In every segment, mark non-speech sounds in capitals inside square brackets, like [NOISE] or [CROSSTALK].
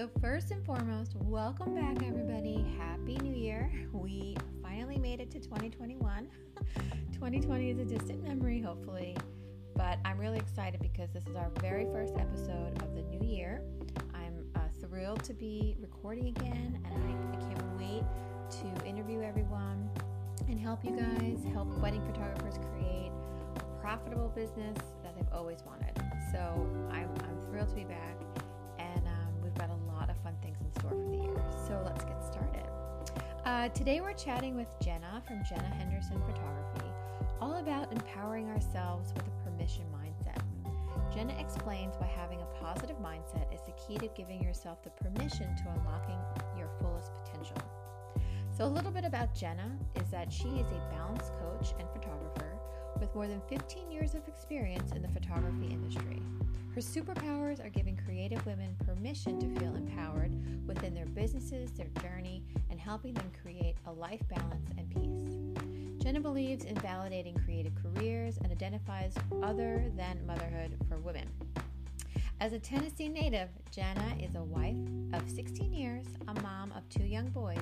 So, first and foremost, welcome back, everybody. Happy New Year. [LAUGHS] We finally made it to 2021. 2020 [LAUGHS] is a distant memory, hopefully, but I'm really excited because this is our very first episode of the new year. I'm uh, thrilled to be recording again, and I, I can't wait to interview everyone and help you guys help wedding photographers create a profitable business that they've always wanted. So I'm, I'm thrilled to be back, for the year. So let's get started. Uh, today we're chatting with Jenna from Jenna Henderson Photography, all about empowering ourselves with a permission mindset. Jenna explains why having a positive mindset is the key to giving yourself the permission to unlocking your fullest potential. So, a little bit about Jenna is that she is a balance coach and photographer with more than 15 years of experience in the photography industry. Her superpowers are giving creative women permission to feel empowered within their businesses, their journey, and helping them create a life balance and peace. Jenna believes in validating creative careers and identifies other than motherhood for women. As a Tennessee native, Jenna is a wife of 16 years, a mom of two young boys,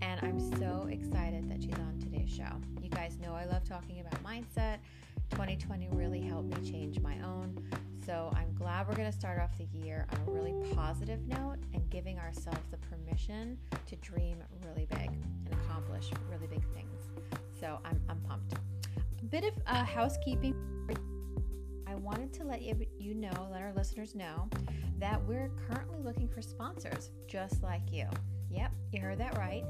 and I'm so excited that she's on today's show. You guys know I love talking about mindset. 2020 really helped me change my own. So I'm glad we're going to start off the year on a really positive note and giving ourselves the permission to dream really big and accomplish really big things. So I'm, I'm pumped. A bit of uh, housekeeping. I wanted to let you, you know, let our listeners know that we're currently looking for sponsors just like you. You heard that right.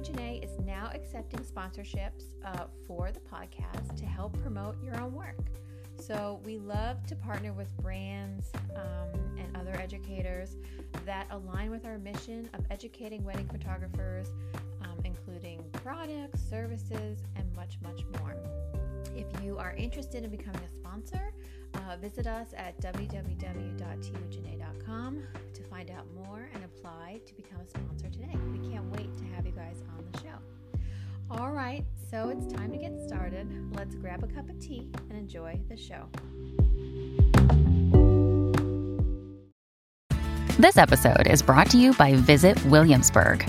Janae is now accepting sponsorships uh, for the podcast to help promote your own work. So we love to partner with brands um, and other educators that align with our mission of educating wedding photographers, um, including products, services, and much, much more. If you are interested in becoming a sponsor, uh, visit us at www.teawithjanae.com to find out more and apply to become a sponsor today. We can't wait to have you guys on the show. All right, so it's time to get started. Let's grab a cup of tea and enjoy the show. This episode is brought to you by Visit Williamsburg.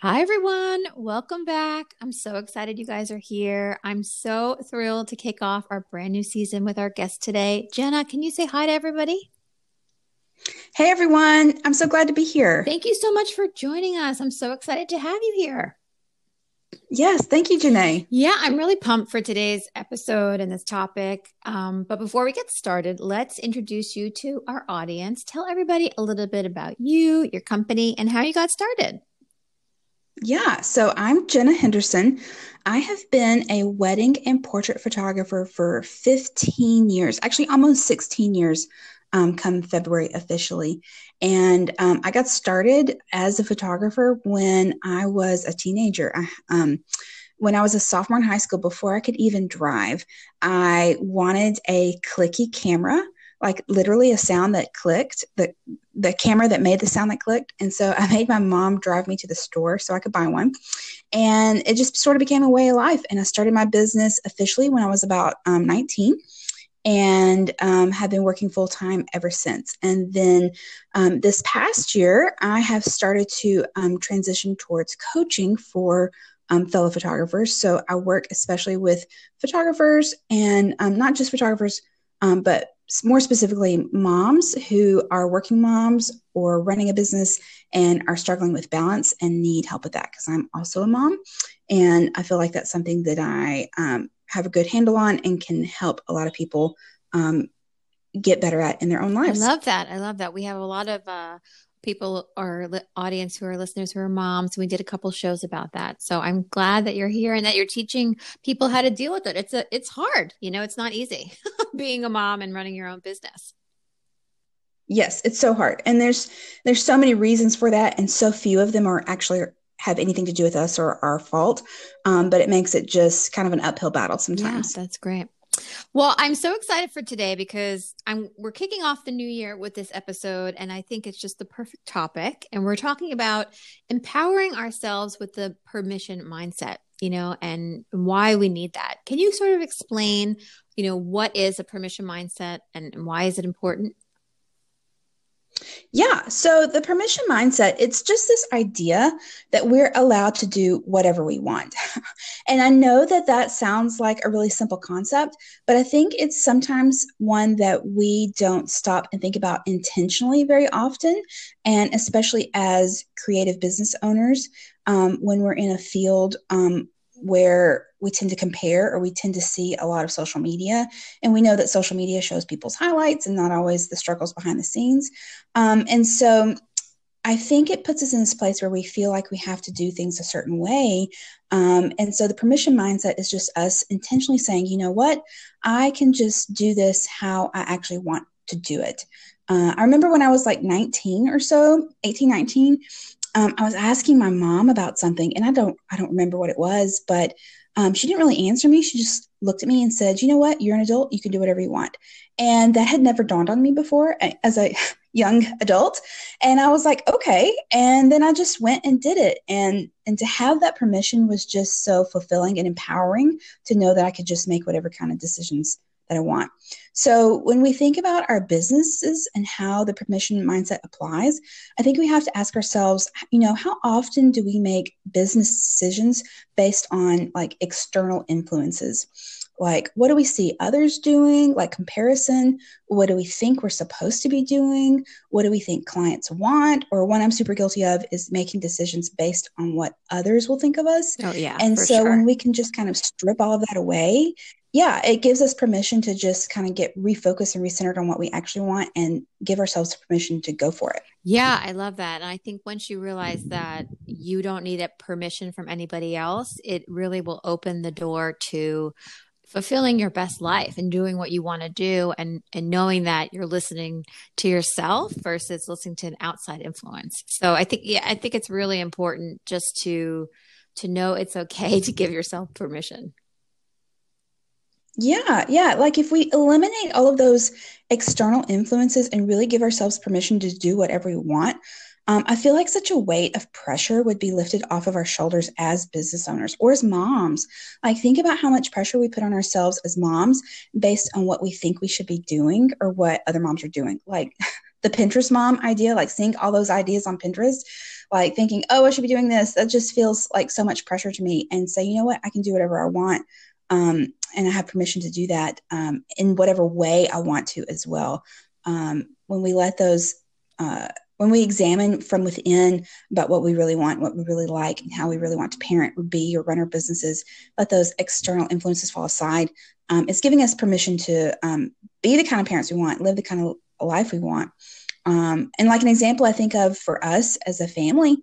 Hi, everyone. Welcome back. I'm so excited you guys are here. I'm so thrilled to kick off our brand new season with our guest today. Jenna, can you say hi to everybody? Hey, everyone. I'm so glad to be here. Thank you so much for joining us. I'm so excited to have you here. Yes, thank you, Janae. Yeah, I'm really pumped for today's episode and this topic. Um, but before we get started, let's introduce you to our audience. Tell everybody a little bit about you, your company, and how you got started. Yeah, so I'm Jenna Henderson. I have been a wedding and portrait photographer for 15 years, actually almost 16 years um, come February officially. And um, I got started as a photographer when I was a teenager. I, um, when I was a sophomore in high school, before I could even drive, I wanted a clicky camera like literally a sound that clicked, the the camera that made the sound that clicked. And so I made my mom drive me to the store so I could buy one. And it just sort of became a way of life. And I started my business officially when I was about um, 19 and um, have been working full time ever since. And then um, this past year, I have started to um, transition towards coaching for um, fellow photographers. So I work especially with photographers and um, not just photographers, um, but more specifically, moms who are working moms or running a business and are struggling with balance and need help with that because I'm also a mom. And I feel like that's something that I um, have a good handle on and can help a lot of people um, get better at in their own lives. I love that. I love that. We have a lot of uh, people or li- audience who are listeners who are moms. We did a couple shows about that. So I'm glad that you're here and that you're teaching people how to deal with it. It's a it's hard, you know, it's not easy [LAUGHS] being a mom and running your own business. Yes, it's so hard. And there's there's so many reasons for that and so few of them are actually have anything to do with us or our fault. Um, but it makes it just kind of an uphill battle sometimes. Yeah, that's great. Well, I'm so excited for today because I'm we're kicking off the new year with this episode and I think it's just the perfect topic and we're talking about empowering ourselves with the permission mindset, you know, and why we need that. Can you sort of explain, you know, what is a permission mindset and why is it important? Yeah. So the permission mindset, it's just this idea that we're allowed to do whatever we want. [LAUGHS] and I know that that sounds like a really simple concept, but I think it's sometimes one that we don't stop and think about intentionally very often. And especially as creative business owners, um, when we're in a field um, where we tend to compare or we tend to see a lot of social media. And we know that social media shows people's highlights and not always the struggles behind the scenes. Um, and so I think it puts us in this place where we feel like we have to do things a certain way. Um, and so the permission mindset is just us intentionally saying, you know what, I can just do this how I actually want to do it. Uh, I remember when I was like 19 or so, 18, 19, um, I was asking my mom about something, and I don't I don't remember what it was, but um, she didn't really answer me. She just looked at me and said, "You know what? You're an adult. You can do whatever you want." And that had never dawned on me before as a [LAUGHS] young adult. And I was like, "Okay." And then I just went and did it. And and to have that permission was just so fulfilling and empowering to know that I could just make whatever kind of decisions that I want. So when we think about our businesses and how the permission mindset applies, I think we have to ask ourselves, you know, how often do we make business decisions based on like external influences? Like, what do we see others doing? Like comparison. What do we think we're supposed to be doing? What do we think clients want? Or one I'm super guilty of is making decisions based on what others will think of us. Oh, yeah. And so sure. when we can just kind of strip all of that away yeah, it gives us permission to just kind of get refocused and recentered on what we actually want and give ourselves permission to go for it. Yeah, I love that. And I think once you realize that you don't need a permission from anybody else, it really will open the door to fulfilling your best life and doing what you want to do and and knowing that you're listening to yourself versus listening to an outside influence. So I think yeah, I think it's really important just to to know it's okay [LAUGHS] to give yourself permission. Yeah, yeah. Like if we eliminate all of those external influences and really give ourselves permission to do whatever we want, um, I feel like such a weight of pressure would be lifted off of our shoulders as business owners or as moms. Like, think about how much pressure we put on ourselves as moms based on what we think we should be doing or what other moms are doing. Like, [LAUGHS] the Pinterest mom idea, like seeing all those ideas on Pinterest, like thinking, oh, I should be doing this. That just feels like so much pressure to me. And say, you know what? I can do whatever I want. Um, and I have permission to do that um, in whatever way I want to as well. Um, when we let those, uh, when we examine from within about what we really want, what we really like, and how we really want to parent or be or run our businesses, let those external influences fall aside. Um, it's giving us permission to um, be the kind of parents we want, live the kind of life we want. Um, and like an example I think of for us as a family,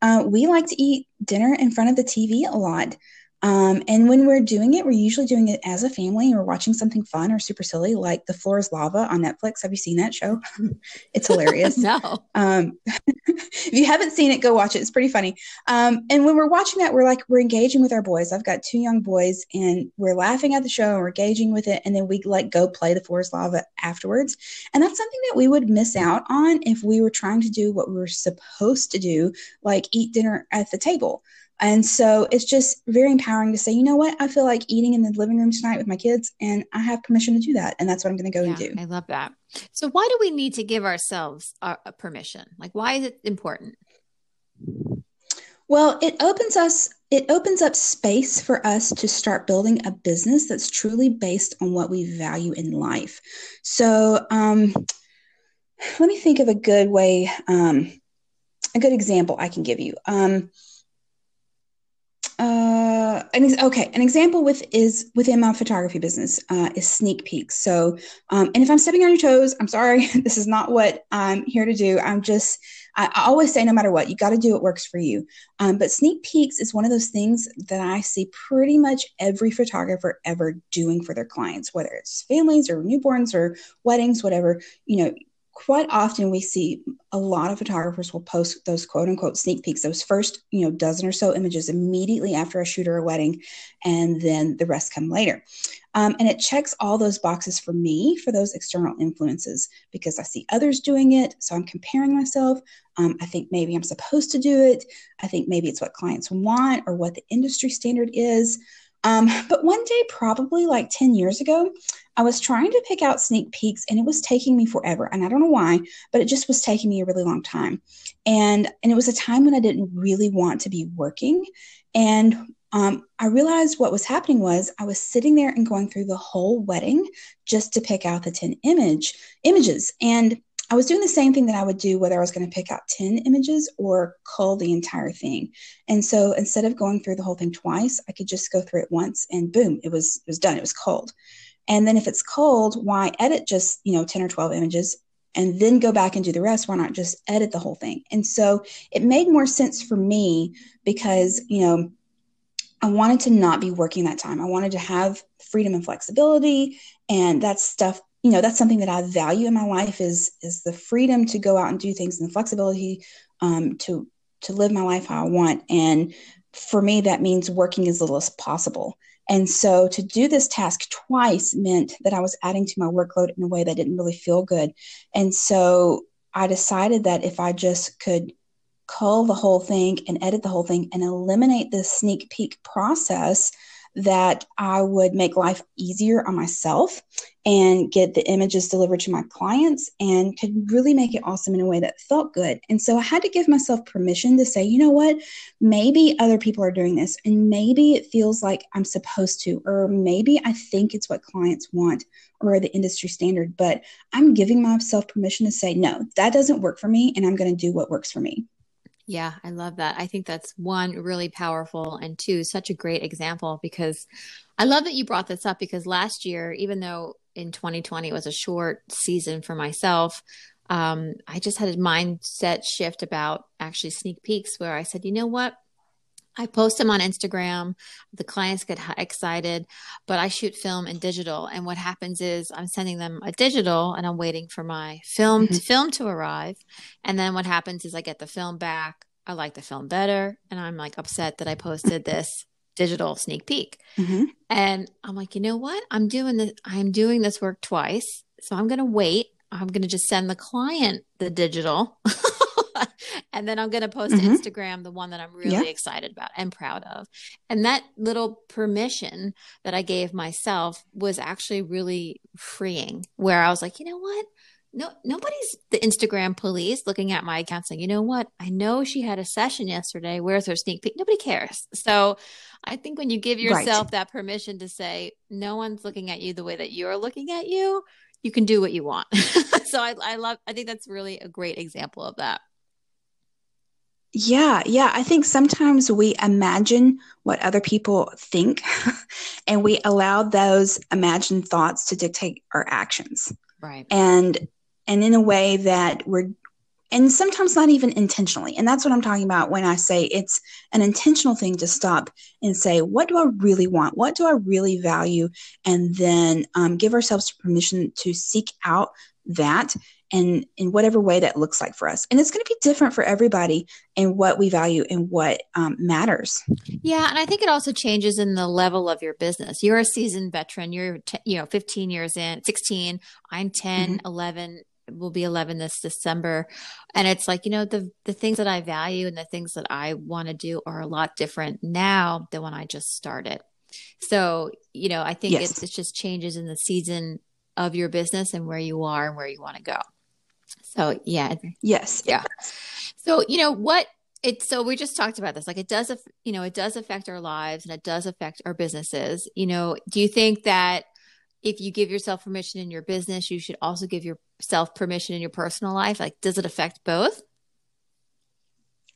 uh, we like to eat dinner in front of the TV a lot. Um, and when we're doing it, we're usually doing it as a family and we're watching something fun or super silly, like The Floor is Lava on Netflix. Have you seen that show? [LAUGHS] it's hilarious. [LAUGHS] no. Um, [LAUGHS] if you haven't seen it, go watch it. It's pretty funny. Um, and when we're watching that, we're like, we're engaging with our boys. I've got two young boys and we're laughing at the show and we're engaging with it. And then we like go play The Floor is Lava afterwards. And that's something that we would miss out on if we were trying to do what we were supposed to do, like eat dinner at the table. And so it's just very empowering to say, you know what, I feel like eating in the living room tonight with my kids, and I have permission to do that. And that's what I'm going to go yeah, and do. I love that. So, why do we need to give ourselves a, a permission? Like, why is it important? Well, it opens us it opens up space for us to start building a business that's truly based on what we value in life. So, um, let me think of a good way, um, a good example I can give you. Um, uh, an, okay, an example with is within my photography business uh, is sneak peeks. So, um, and if I'm stepping on your toes, I'm sorry. [LAUGHS] this is not what I'm here to do. I'm just, I, I always say, no matter what, you got to do what works for you. Um, but sneak peeks is one of those things that I see pretty much every photographer ever doing for their clients, whether it's families or newborns or weddings, whatever. You know, quite often we see a lot of photographers will post those quote unquote sneak peeks, those first, you know, dozen or so images immediately after a shoot or a wedding, and then the rest come later. Um, and it checks all those boxes for me for those external influences because I see others doing it. So I'm comparing myself. Um, I think maybe I'm supposed to do it. I think maybe it's what clients want or what the industry standard is. Um, but one day, probably like 10 years ago, I was trying to pick out sneak peeks and it was taking me forever. And I don't know why, but it just was taking me a really long time. And, and it was a time when I didn't really want to be working. And um, I realized what was happening was I was sitting there and going through the whole wedding just to pick out the 10 image images. And I was doing the same thing that I would do whether I was going to pick out 10 images or cull the entire thing. And so instead of going through the whole thing twice, I could just go through it once and boom, it was it was done. It was culled. And then if it's culled, why edit just, you know, 10 or 12 images and then go back and do the rest? Why not just edit the whole thing? And so it made more sense for me because, you know, I wanted to not be working that time. I wanted to have freedom and flexibility. And that's stuff you know that's something that i value in my life is is the freedom to go out and do things and the flexibility um, to to live my life how i want. And for me that means working as little as possible. And so to do this task twice meant that i was adding to my workload in a way that didn't really feel good. And so i decided that if i just could cull the whole thing and edit the whole thing and eliminate the sneak peek process that I would make life easier on myself and get the images delivered to my clients and could really make it awesome in a way that felt good. And so I had to give myself permission to say, you know what, maybe other people are doing this and maybe it feels like I'm supposed to, or maybe I think it's what clients want or the industry standard, but I'm giving myself permission to say, no, that doesn't work for me and I'm going to do what works for me. Yeah, I love that. I think that's one really powerful and two such a great example because I love that you brought this up because last year, even though in 2020 it was a short season for myself, um, I just had a mindset shift about actually sneak peeks where I said, you know what? I post them on Instagram. The clients get excited, but I shoot film and digital. And what happens is I'm sending them a digital and I'm waiting for my film mm-hmm. to film to arrive. And then what happens is I get the film back. I like the film better. And I'm like upset that I posted this digital sneak peek. Mm-hmm. And I'm like, you know what? I'm doing this. I'm doing this work twice. So I'm going to wait. I'm going to just send the client the digital. [LAUGHS] [LAUGHS] and then I'm going to post mm-hmm. to Instagram the one that I'm really yeah. excited about and proud of. And that little permission that I gave myself was actually really freeing, where I was like, you know what? No, nobody's the Instagram police looking at my account saying, you know what? I know she had a session yesterday. Where's her sneak peek? Nobody cares. So I think when you give yourself right. that permission to say, no one's looking at you the way that you're looking at you, you can do what you want. [LAUGHS] so I, I love, I think that's really a great example of that. Yeah, yeah. I think sometimes we imagine what other people think [LAUGHS] and we allow those imagined thoughts to dictate our actions. Right. And and in a way that we're and sometimes not even intentionally. And that's what I'm talking about when I say it's an intentional thing to stop and say, what do I really want? What do I really value? And then um, give ourselves permission to seek out that and in whatever way that looks like for us. And it's going to be different for everybody and what we value and what um, matters. Yeah, and I think it also changes in the level of your business. You're a seasoned veteran. You're t- you know 15 years in, 16. I'm 10, mm-hmm. 11 will be 11 this December. And it's like, you know, the the things that I value and the things that I want to do are a lot different now than when I just started. So, you know, I think yes. it's, it's just changes in the season of your business and where you are and where you want to go. So yeah. Yes. Yeah. So, you know, what it's so we just talked about this like it does you know it does affect our lives and it does affect our businesses you know do you think that if you give yourself permission in your business you should also give yourself permission in your personal life like does it affect both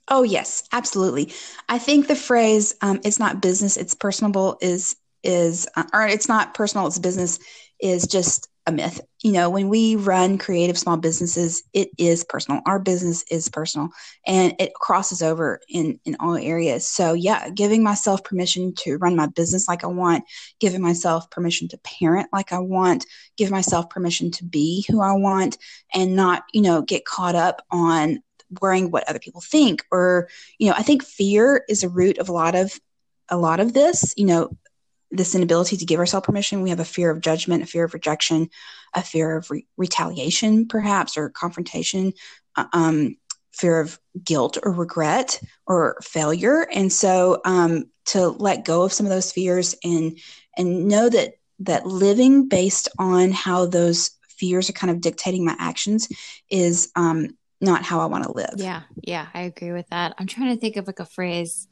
oh yes absolutely i think the phrase um, it's not business it's personable is is uh, or it's not personal it's business is just a myth. You know, when we run creative small businesses, it is personal. Our business is personal and it crosses over in, in all areas. So, yeah, giving myself permission to run my business like I want, giving myself permission to parent like I want, give myself permission to be who I want, and not, you know, get caught up on worrying what other people think or you know i think fear is a root of a lot of a lot of this you know this inability to give ourselves permission. We have a fear of judgment, a fear of rejection, a fear of re- retaliation, perhaps, or confrontation, uh, um, fear of guilt or regret or failure. And so, um, to let go of some of those fears and and know that that living based on how those fears are kind of dictating my actions is um, not how I want to live. Yeah, yeah, I agree with that. I'm trying to think of like a phrase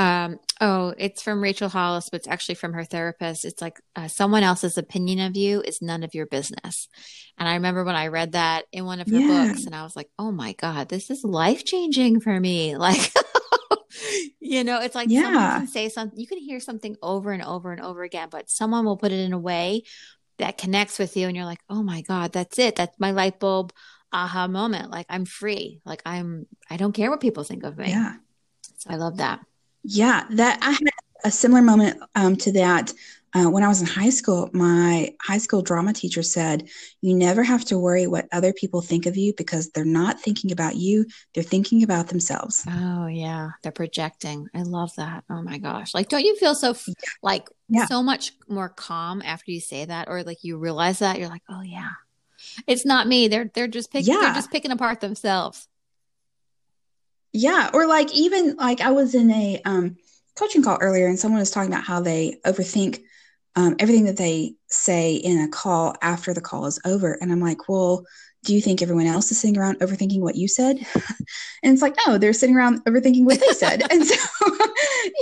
um, oh, it's from Rachel Hollis, but it's actually from her therapist. It's like uh, someone else's opinion of you is none of your business. And I remember when I read that in one of her yeah. books, and I was like, oh my God, this is life changing for me. [LAUGHS] Like, you know, it's like yeah. someone can say something, you can hear something over and over and over again, but someone will put it in a way that connects with you, and you're like, oh my God, that's it. That's my light bulb aha moment. Like, I'm free. Like, I'm, I don't care what people think of me. Yeah. So I love that. Yeah, that I had a similar moment um, to that uh, when I was in high school. My high school drama teacher said, "You never have to worry what other people think of you because they're not thinking about you; they're thinking about themselves." Oh yeah, they're projecting. I love that. Oh my gosh! Like, don't you feel so like yeah. so much more calm after you say that, or like you realize that you're like, "Oh yeah." It's not me. They're they're just picking. Yeah. They're just picking apart themselves. Yeah, or like even like I was in a um, coaching call earlier, and someone was talking about how they overthink um, everything that they say in a call after the call is over, and I'm like, well, do you think everyone else is sitting around overthinking what you said? [LAUGHS] and it's like, no, they're sitting around overthinking what they said, and so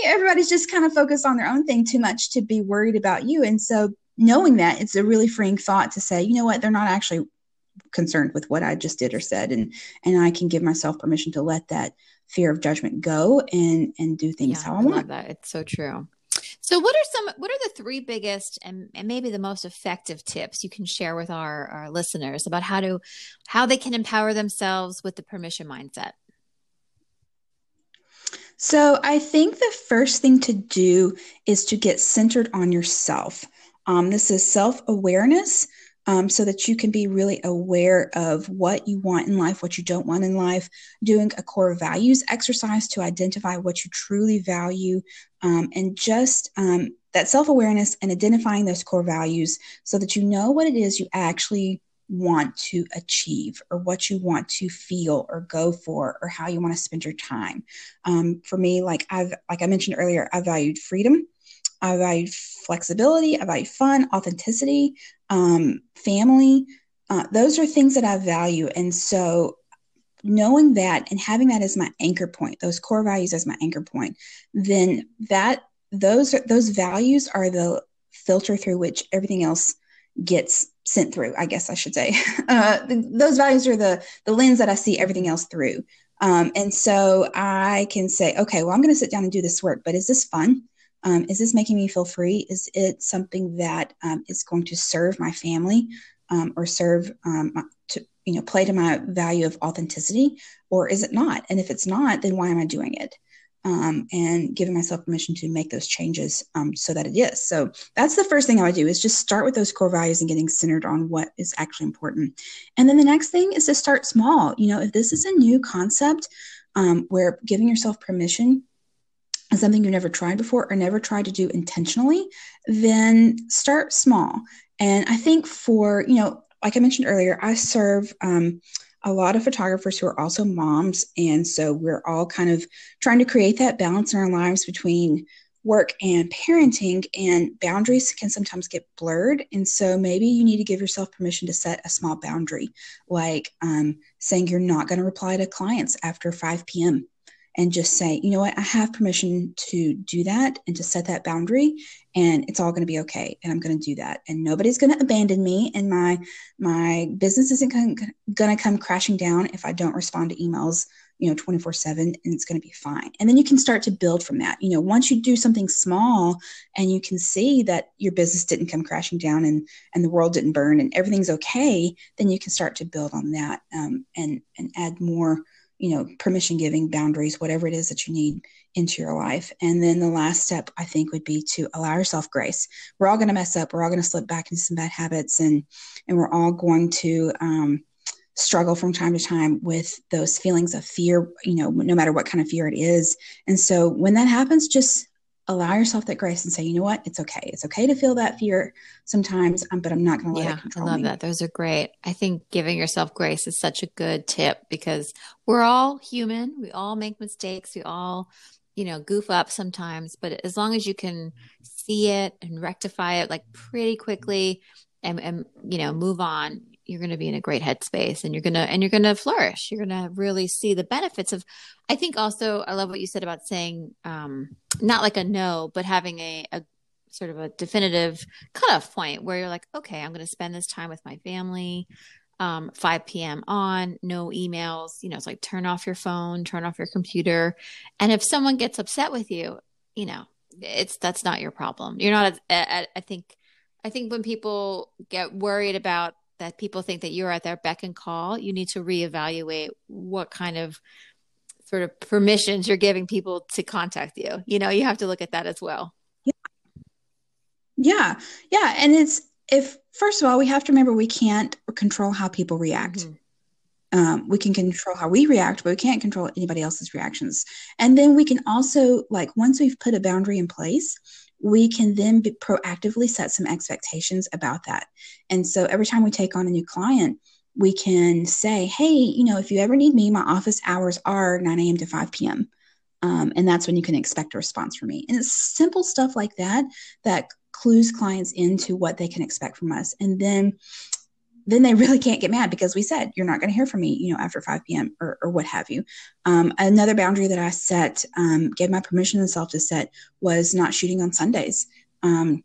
yeah, [LAUGHS] everybody's just kind of focused on their own thing too much to be worried about you, and so knowing that it's a really freeing thought to say, you know what, they're not actually concerned with what I just did or said, and and I can give myself permission to let that fear of judgment go and and do things yeah, how I, I want. that it's so true. So, what are some? What are the three biggest and, and maybe the most effective tips you can share with our, our listeners about how to how they can empower themselves with the permission mindset? So, I think the first thing to do is to get centered on yourself. Um, this is self awareness um, so that you can be really aware of what you want in life, what you don't want in life, doing a core values exercise to identify what you truly value, um, and just um, that self awareness and identifying those core values so that you know what it is you actually want to achieve or what you want to feel or go for or how you want to spend your time. Um, for me like i've like i mentioned earlier i valued freedom. I value flexibility. I value fun, authenticity, um, family. Uh, those are things that I value. And so knowing that and having that as my anchor point, those core values as my anchor point, then that those those values are the filter through which everything else gets sent through. I guess I should say [LAUGHS] uh, those values are the the lens that I see everything else through. Um, and so I can say, okay, well, I'm going to sit down and do this work, but is this fun? Um, is this making me feel free? Is it something that um, is going to serve my family um, or serve um, to you know play to my value of authenticity, or is it not? And if it's not, then why am I doing it? Um, and giving myself permission to make those changes um, so that it is. So that's the first thing I would do is just start with those core values and getting centered on what is actually important. And then the next thing is to start small. You know, if this is a new concept where giving yourself permission something you've never tried before or never tried to do intentionally, then start small. And I think for, you know, like I mentioned earlier, I serve um, a lot of photographers who are also moms. And so we're all kind of trying to create that balance in our lives between work and parenting, and boundaries can sometimes get blurred. And so maybe you need to give yourself permission to set a small boundary, like um, saying you're not going to reply to clients after 5 p.m and just say, you know what, I have permission to do that and to set that boundary and it's all going to be okay and I'm going to do that and nobody's going to abandon me and my my business isn't going to come crashing down if I don't respond to emails you know 24 7 and it's going to be fine. And then you can start to build from that. You know once you do something small and you can see that your business didn't come crashing down and and the world didn't burn and everything's okay then you can start to build on that um, and and add more you know permission giving boundaries whatever it is that you need into your life. And then the last step i think would be to allow yourself grace. We're all going to mess up. We're all going to slip back into some bad habits and and we're all going to um, struggle from time to time with those feelings of fear you know no matter what kind of fear it is. And so when that happens just allow yourself that grace and say, you know what, it's okay. It's okay to feel that fear sometimes, um, but I'm not going to let yeah, it control I love me. that. Those are great. I think giving yourself grace is such a good tip because we're all human. We all make mistakes. We all, you know, goof up sometimes, but as long as you can see it and rectify it like pretty quickly and, and you know, move on, you're going to be in a great headspace and you're going to and you're going to flourish you're going to really see the benefits of i think also i love what you said about saying um not like a no but having a, a sort of a definitive cutoff point where you're like okay i'm going to spend this time with my family um, 5 p.m. on, no emails. You know, it's like turn off your phone, turn off your computer. And if someone gets upset with you, you know, it's that's not your problem. You're not. I think. I think when people get worried about that people think that you're at their beck and call, you need to reevaluate what kind of sort of permissions you're giving people to contact you. You know, you have to look at that as well. Yeah. Yeah. Yeah. And it's, if, first of all, we have to remember we can't control how people react. Mm-hmm. Um, we can control how we react, but we can't control anybody else's reactions. And then we can also, like, once we've put a boundary in place, we can then proactively set some expectations about that. And so every time we take on a new client, we can say, hey, you know, if you ever need me, my office hours are 9 a.m. to 5 p.m. Um, and that's when you can expect a response from me. And it's simple stuff like that that clues clients into what they can expect from us. And then then they really can't get mad because we said you're not going to hear from me, you know, after 5 p.m. or, or what have you. Um, another boundary that I set, um, gave my permission and self to set, was not shooting on Sundays. Um,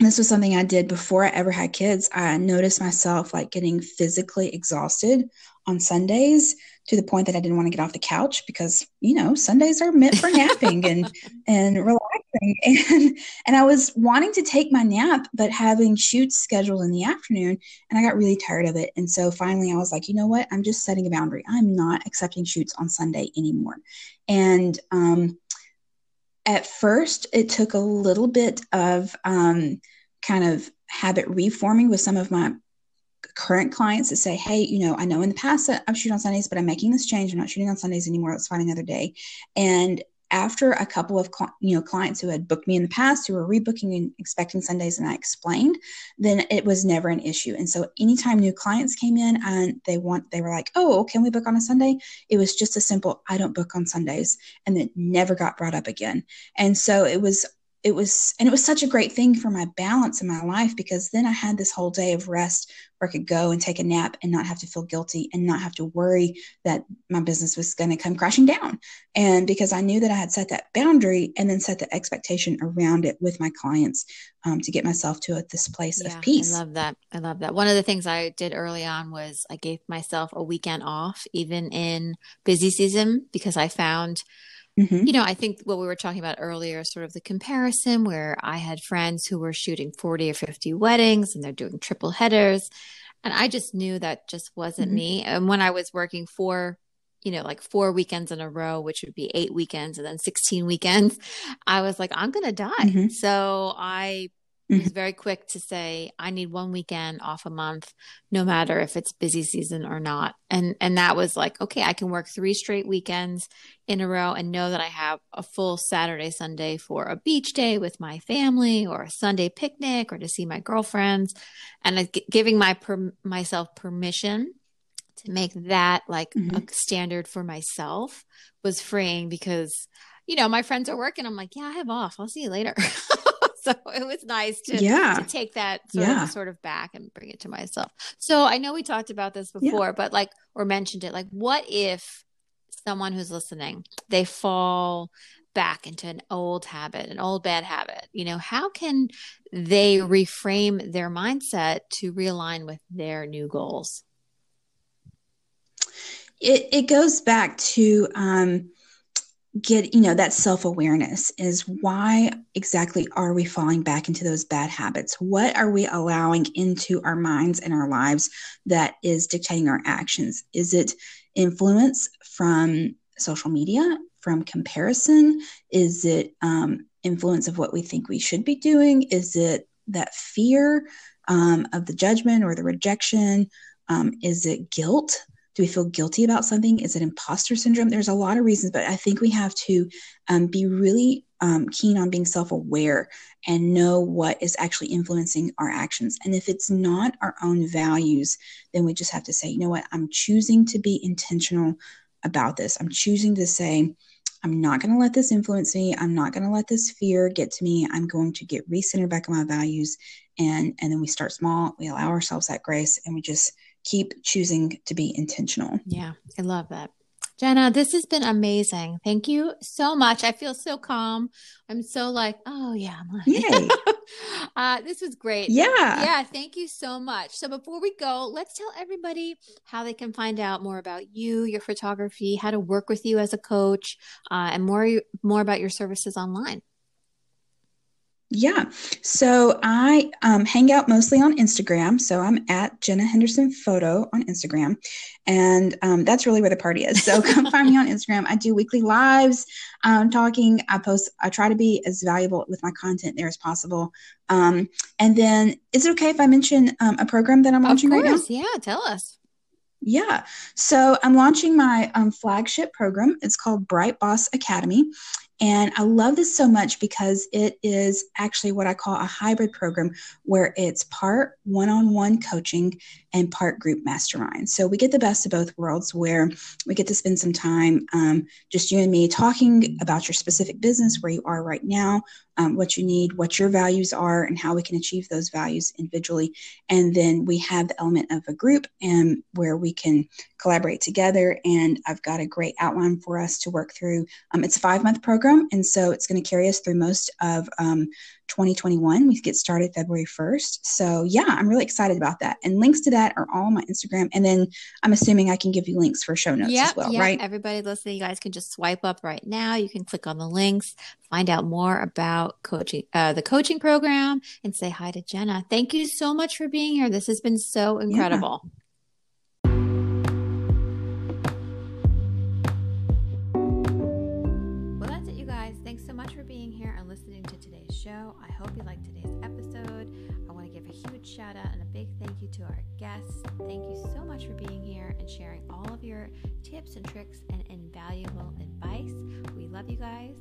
this was something I did before I ever had kids. I noticed myself like getting physically exhausted on Sundays to the point that I didn't want to get off the couch because you know Sundays are meant for napping and [LAUGHS] and relaxing. [LAUGHS] And and I was wanting to take my nap but having shoots scheduled in the afternoon and I got really tired of it. And so finally I was like you know what? I'm just setting a boundary. I'm not accepting shoots on Sunday anymore. And um, at first it took a little bit of um, kind of habit reforming with some of my current clients that say, Hey, you know, I know in the past that I've shooting on Sundays, but I'm making this change. I'm not shooting on Sundays anymore. Let's find another day. And after a couple of you know clients who had booked me in the past who were rebooking and expecting Sundays, and I explained, then it was never an issue. And so anytime new clients came in and they want, they were like, "Oh, can we book on a Sunday?" It was just a simple, "I don't book on Sundays," and it never got brought up again. And so it was it was and it was such a great thing for my balance in my life because then I had this whole day of rest where I could go and take a nap and not have to feel guilty and not have to worry that my business was going to come crashing down. And because I knew that I had set that boundary and then set the expectation around it with my clients um, to get myself to a, this place yeah, of peace. I love that. I love that. One of the things I did early on was I gave myself a weekend off, even in busy season, because I found Mm-hmm. You know, I think what we were talking about earlier, sort of the comparison where I had friends who were shooting 40 or 50 weddings and they're doing triple headers. And I just knew that just wasn't mm-hmm. me. And when I was working for, you know, like four weekends in a row, which would be eight weekends and then 16 weekends, I was like, I'm going to die. Mm-hmm. So I mm-hmm. was very quick to say i need one weekend off a month no matter if it's busy season or not and and that was like okay i can work three straight weekends in a row and know that i have a full saturday sunday for a beach day with my family or a sunday picnic or to see my girlfriends and giving my per, myself permission to make that like mm-hmm. a standard for myself was freeing because you know my friends are working i'm like yeah i have off i'll see you later [LAUGHS] so [LAUGHS] it was nice to, yeah. to take that sort, yeah. of, sort of back and bring it to myself. So I know we talked about this before, yeah. but like, or mentioned it, like, what if someone who's listening, they fall back into an old habit, an old bad habit? You know, how can they reframe their mindset to realign with their new goals? it, it goes back to um, get you know that self-awareness is why exactly are we falling back into those bad habits? What are we allowing into our minds and our lives that is dictating our actions? Is it influence from social media from comparison? Is it um, influence of what we think we should be doing? Is it that fear um, of the judgment or the rejection? Um, is it guilt do we feel guilty about something? Is it imposter syndrome? There's a lot of reasons, but I think we have to um, be really um, keen on being self aware and know what is actually influencing our actions. And if it's not our own values, then we just have to say, you know what, I'm choosing to be intentional about this. I'm choosing to say, I'm not going to let this influence me. I'm not going to let this fear get to me. I'm going to get recentered back on my values. And, and then we start small. We allow ourselves that grace and we just keep choosing to be intentional. Yeah, I love that. Jenna, this has been amazing. Thank you so much. I feel so calm. I'm so like, oh yeah, yay. [LAUGHS] uh, this was great. Yeah, yeah. Thank you so much. So before we go, let's tell everybody how they can find out more about you, your photography, how to work with you as a coach, uh, and more more about your services online. Yeah. So I um, hang out mostly on Instagram. So I'm at Jenna Henderson Photo on Instagram. And um, that's really where the party is. So come find me on [LAUGHS] Instagram. I do weekly lives, um, talking. I post, I try to be as valuable with my content there as possible. Um, and then is it okay if I mention um, a program that I'm launching right now? Yeah. Tell us. Yeah. So I'm launching my um, flagship program. It's called Bright Boss Academy. And I love this so much because it is actually what I call a hybrid program where it's part one on one coaching and part group mastermind. So we get the best of both worlds where we get to spend some time, um, just you and me, talking about your specific business, where you are right now, um, what you need, what your values are, and how we can achieve those values individually. And then we have the element of a group and where we can collaborate together. And I've got a great outline for us to work through. Um, it's a five month program, and so it's going to carry us through most of um, 2021. We get started February 1st. So, yeah, I'm really excited about that. And links to that are all on my Instagram. And then I'm assuming I can give you links for show notes yep, as well, yep. right? Everybody listening, you guys can just swipe up right now. You can click on the links, find out more about coaching, uh, the coaching program, and say hi to Jenna. Thank you so much for being here. This has been so incredible. Yeah. I hope you liked today's episode. I want to give a huge shout out and a big thank you to our guests. Thank you so much for being here and sharing all of your tips and tricks and invaluable advice. We love you guys.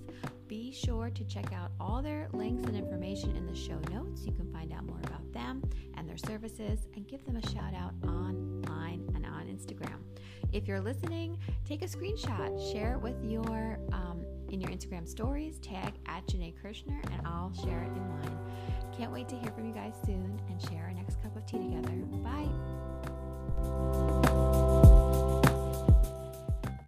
Be sure to check out all their links and information in the show notes. You can find out more about them and their services and give them a shout out online and on Instagram. If you're listening, take a screenshot, share it with your um, in your Instagram stories, tag at Janae Kirshner, and I'll share it in mine. Can't wait to hear from you guys soon and share our next cup of tea together. Bye.